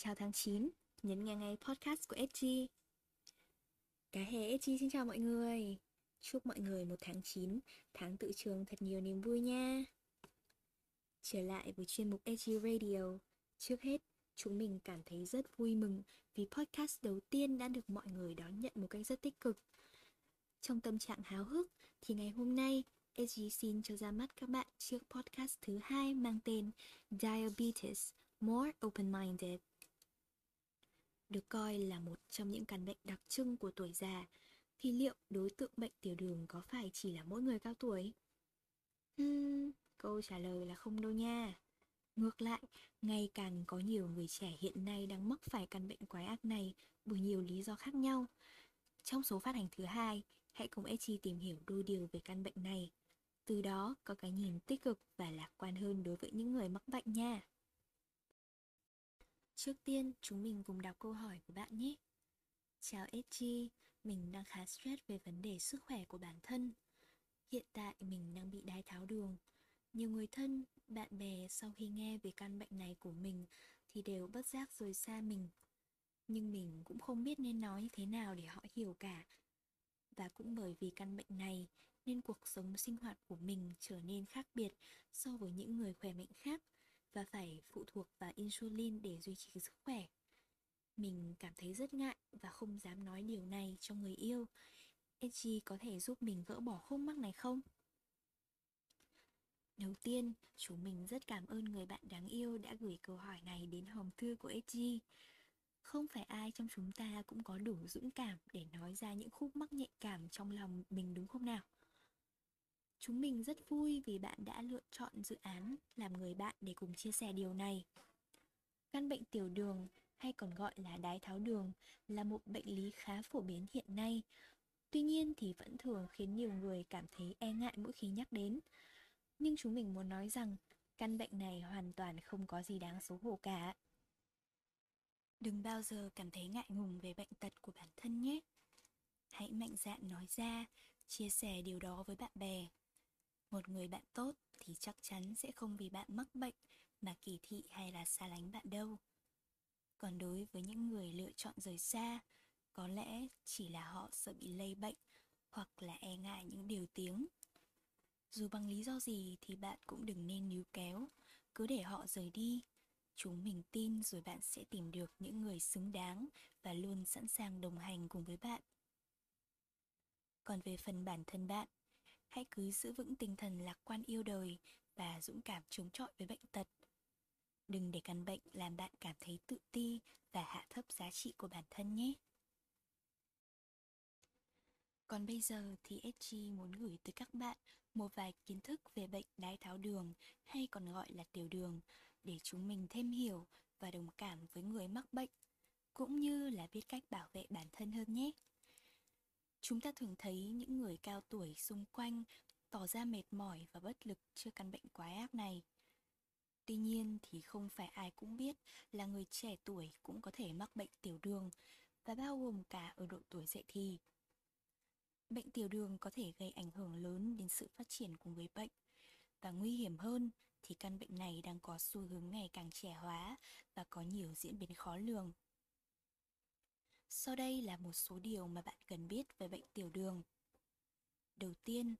chào tháng 9, nhấn nghe ngay podcast của SG. Cá hề SG xin chào mọi người. Chúc mọi người một tháng 9, tháng tự trường thật nhiều niềm vui nha. Trở lại với chuyên mục SG Radio. Trước hết, chúng mình cảm thấy rất vui mừng vì podcast đầu tiên đã được mọi người đón nhận một cách rất tích cực. Trong tâm trạng háo hức thì ngày hôm nay SG xin cho ra mắt các bạn chiếc podcast thứ hai mang tên Diabetes More Open-Minded. Được coi là một trong những căn bệnh đặc trưng của tuổi già, thì liệu đối tượng bệnh tiểu đường có phải chỉ là mỗi người cao tuổi? Uhm, câu trả lời là không đâu nha. Ngược lại, ngày càng có nhiều người trẻ hiện nay đang mắc phải căn bệnh quái ác này bởi nhiều lý do khác nhau. Trong số phát hành thứ hai, hãy cùng Echi tìm hiểu đôi điều về căn bệnh này. Từ đó có cái nhìn tích cực và lạc quan hơn đối với những người mắc bệnh nha. Trước tiên, chúng mình cùng đọc câu hỏi của bạn nhé. Chào SG, mình đang khá stress về vấn đề sức khỏe của bản thân. Hiện tại mình đang bị đái tháo đường. Nhiều người thân, bạn bè sau khi nghe về căn bệnh này của mình thì đều bất giác rời xa mình. Nhưng mình cũng không biết nên nói như thế nào để họ hiểu cả. Và cũng bởi vì căn bệnh này nên cuộc sống sinh hoạt của mình trở nên khác biệt so với những người khỏe mạnh khác và phải phụ thuộc vào insulin để duy trì sức khỏe. Mình cảm thấy rất ngại và không dám nói điều này cho người yêu. Edgy có thể giúp mình gỡ bỏ khúc mắc này không? Đầu tiên, chúng mình rất cảm ơn người bạn đáng yêu đã gửi câu hỏi này đến hòm thư của Edgy. Không phải ai trong chúng ta cũng có đủ dũng cảm để nói ra những khúc mắc nhạy cảm trong lòng mình đúng không nào? Chúng mình rất vui vì bạn đã lựa chọn dự án làm người bạn để cùng chia sẻ điều này. Căn bệnh tiểu đường hay còn gọi là đái tháo đường là một bệnh lý khá phổ biến hiện nay. Tuy nhiên thì vẫn thường khiến nhiều người cảm thấy e ngại mỗi khi nhắc đến. Nhưng chúng mình muốn nói rằng căn bệnh này hoàn toàn không có gì đáng xấu hổ cả. Đừng bao giờ cảm thấy ngại ngùng về bệnh tật của bản thân nhé. Hãy mạnh dạn nói ra, chia sẻ điều đó với bạn bè một người bạn tốt thì chắc chắn sẽ không vì bạn mắc bệnh mà kỳ thị hay là xa lánh bạn đâu. Còn đối với những người lựa chọn rời xa, có lẽ chỉ là họ sợ bị lây bệnh hoặc là e ngại những điều tiếng. Dù bằng lý do gì thì bạn cũng đừng nên níu kéo, cứ để họ rời đi. Chúng mình tin rồi bạn sẽ tìm được những người xứng đáng và luôn sẵn sàng đồng hành cùng với bạn. Còn về phần bản thân bạn, hãy cứ giữ vững tinh thần lạc quan yêu đời và dũng cảm chống chọi với bệnh tật. Đừng để căn bệnh làm bạn cảm thấy tự ti và hạ thấp giá trị của bản thân nhé. Còn bây giờ thì SG muốn gửi tới các bạn một vài kiến thức về bệnh đái tháo đường, hay còn gọi là tiểu đường, để chúng mình thêm hiểu và đồng cảm với người mắc bệnh, cũng như là biết cách bảo vệ bản thân hơn nhé. Chúng ta thường thấy những người cao tuổi xung quanh tỏ ra mệt mỏi và bất lực trước căn bệnh quái ác này. Tuy nhiên thì không phải ai cũng biết là người trẻ tuổi cũng có thể mắc bệnh tiểu đường và bao gồm cả ở độ tuổi dậy thì. Bệnh tiểu đường có thể gây ảnh hưởng lớn đến sự phát triển của người bệnh và nguy hiểm hơn thì căn bệnh này đang có xu hướng ngày càng trẻ hóa và có nhiều diễn biến khó lường. Sau đây là một số điều mà bạn cần biết về bệnh tiểu đường. Đầu tiên,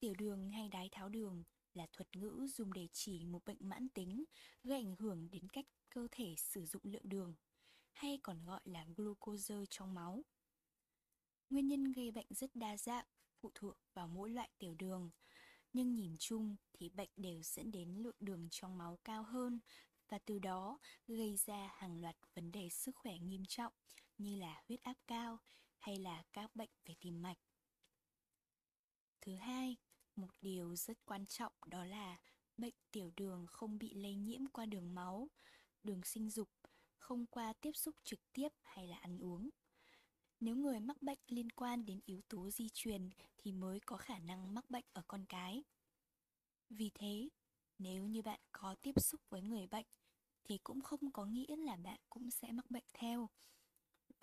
tiểu đường hay đái tháo đường là thuật ngữ dùng để chỉ một bệnh mãn tính gây ảnh hưởng đến cách cơ thể sử dụng lượng đường, hay còn gọi là glucose trong máu. Nguyên nhân gây bệnh rất đa dạng, phụ thuộc vào mỗi loại tiểu đường, nhưng nhìn chung thì bệnh đều dẫn đến lượng đường trong máu cao hơn và từ đó gây ra hàng loạt vấn đề sức khỏe nghiêm trọng như là huyết áp cao hay là các bệnh về tim mạch. Thứ hai, một điều rất quan trọng đó là bệnh tiểu đường không bị lây nhiễm qua đường máu, đường sinh dục, không qua tiếp xúc trực tiếp hay là ăn uống. Nếu người mắc bệnh liên quan đến yếu tố di truyền thì mới có khả năng mắc bệnh ở con cái. Vì thế, nếu như bạn có tiếp xúc với người bệnh thì cũng không có nghĩa là bạn cũng sẽ mắc bệnh theo.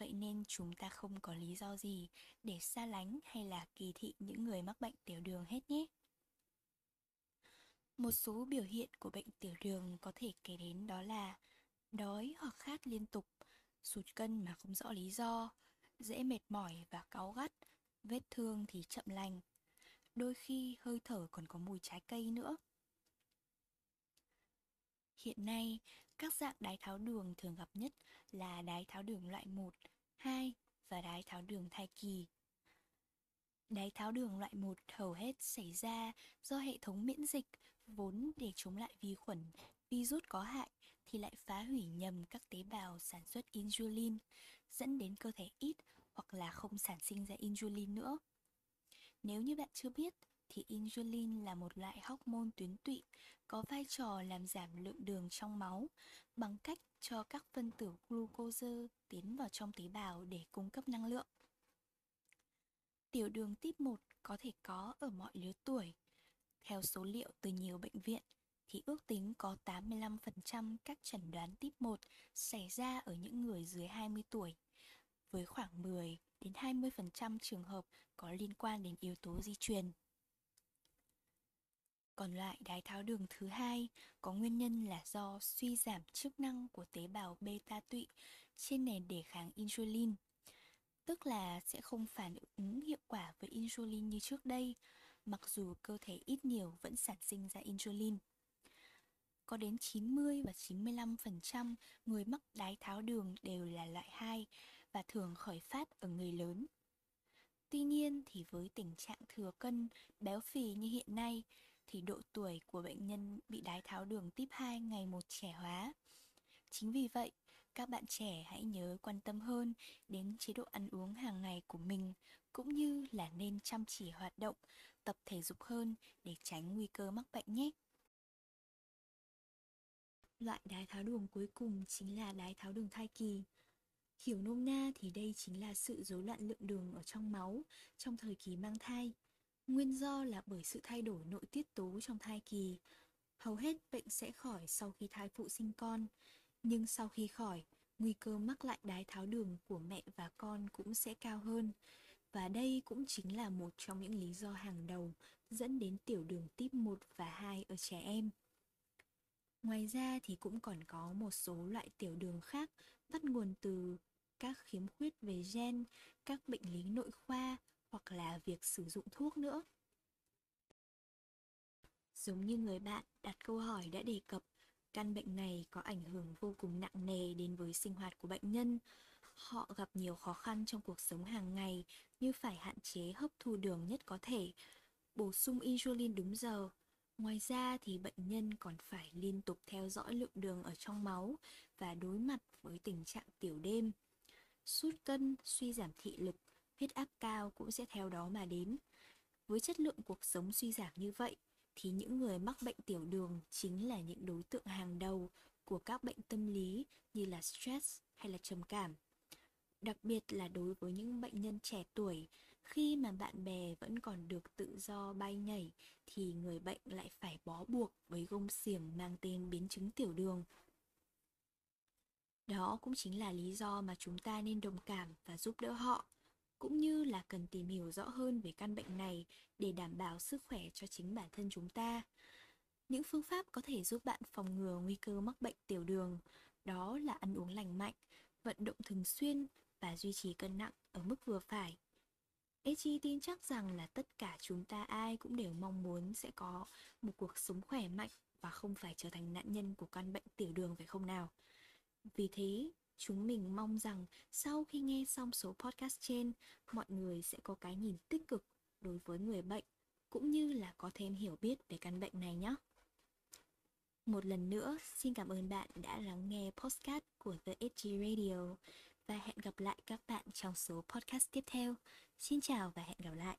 Vậy nên chúng ta không có lý do gì để xa lánh hay là kỳ thị những người mắc bệnh tiểu đường hết nhé. Một số biểu hiện của bệnh tiểu đường có thể kể đến đó là đói hoặc khát liên tục, sụt cân mà không rõ lý do, dễ mệt mỏi và cáu gắt, vết thương thì chậm lành. Đôi khi hơi thở còn có mùi trái cây nữa. Hiện nay, các dạng đái tháo đường thường gặp nhất là đái tháo đường loại 1, 2 và đái tháo đường thai kỳ. Đái tháo đường loại 1 hầu hết xảy ra do hệ thống miễn dịch vốn để chống lại vi khuẩn, virus có hại thì lại phá hủy nhầm các tế bào sản xuất insulin, dẫn đến cơ thể ít hoặc là không sản sinh ra insulin nữa. Nếu như bạn chưa biết thì insulin là một loại hormone tuyến tụy có vai trò làm giảm lượng đường trong máu bằng cách cho các phân tử glucose tiến vào trong tế bào để cung cấp năng lượng. Tiểu đường tiếp 1 có thể có ở mọi lứa tuổi. Theo số liệu từ nhiều bệnh viện, thì ước tính có 85% các chẩn đoán tiếp 1 xảy ra ở những người dưới 20 tuổi, với khoảng 10 đến 20% trường hợp có liên quan đến yếu tố di truyền. Còn loại đái tháo đường thứ hai có nguyên nhân là do suy giảm chức năng của tế bào beta tụy trên nền đề kháng insulin. Tức là sẽ không phản ứng hiệu quả với insulin như trước đây, mặc dù cơ thể ít nhiều vẫn sản sinh ra insulin. Có đến 90 và 95% người mắc đái tháo đường đều là loại 2 và thường khởi phát ở người lớn. Tuy nhiên thì với tình trạng thừa cân, béo phì như hiện nay thì độ tuổi của bệnh nhân bị đái tháo đường tiếp 2 ngày một trẻ hóa. Chính vì vậy, các bạn trẻ hãy nhớ quan tâm hơn đến chế độ ăn uống hàng ngày của mình cũng như là nên chăm chỉ hoạt động, tập thể dục hơn để tránh nguy cơ mắc bệnh nhé. Loại đái tháo đường cuối cùng chính là đái tháo đường thai kỳ. Hiểu nôm na thì đây chính là sự rối loạn lượng đường ở trong máu trong thời kỳ mang thai. Nguyên do là bởi sự thay đổi nội tiết tố trong thai kỳ. Hầu hết bệnh sẽ khỏi sau khi thai phụ sinh con, nhưng sau khi khỏi, nguy cơ mắc lại đái tháo đường của mẹ và con cũng sẽ cao hơn. Và đây cũng chính là một trong những lý do hàng đầu dẫn đến tiểu đường type 1 và 2 ở trẻ em. Ngoài ra thì cũng còn có một số loại tiểu đường khác bắt nguồn từ các khiếm khuyết về gen, các bệnh lý nội khoa hoặc là việc sử dụng thuốc nữa. Giống như người bạn đặt câu hỏi đã đề cập, căn bệnh này có ảnh hưởng vô cùng nặng nề đến với sinh hoạt của bệnh nhân. Họ gặp nhiều khó khăn trong cuộc sống hàng ngày như phải hạn chế hấp thu đường nhất có thể, bổ sung insulin đúng giờ. Ngoài ra thì bệnh nhân còn phải liên tục theo dõi lượng đường ở trong máu và đối mặt với tình trạng tiểu đêm. Sút cân, suy giảm thị lực, huyết áp cao cũng sẽ theo đó mà đến. Với chất lượng cuộc sống suy giảm như vậy, thì những người mắc bệnh tiểu đường chính là những đối tượng hàng đầu của các bệnh tâm lý như là stress hay là trầm cảm. Đặc biệt là đối với những bệnh nhân trẻ tuổi, khi mà bạn bè vẫn còn được tự do bay nhảy thì người bệnh lại phải bó buộc với gông xiềng mang tên biến chứng tiểu đường. Đó cũng chính là lý do mà chúng ta nên đồng cảm và giúp đỡ họ cũng như là cần tìm hiểu rõ hơn về căn bệnh này để đảm bảo sức khỏe cho chính bản thân chúng ta. Những phương pháp có thể giúp bạn phòng ngừa nguy cơ mắc bệnh tiểu đường, đó là ăn uống lành mạnh, vận động thường xuyên và duy trì cân nặng ở mức vừa phải. Echi tin chắc rằng là tất cả chúng ta ai cũng đều mong muốn sẽ có một cuộc sống khỏe mạnh và không phải trở thành nạn nhân của căn bệnh tiểu đường phải không nào? Vì thế, Chúng mình mong rằng sau khi nghe xong số podcast trên, mọi người sẽ có cái nhìn tích cực đối với người bệnh, cũng như là có thêm hiểu biết về căn bệnh này nhé. Một lần nữa, xin cảm ơn bạn đã lắng nghe podcast của The HG Radio và hẹn gặp lại các bạn trong số podcast tiếp theo. Xin chào và hẹn gặp lại.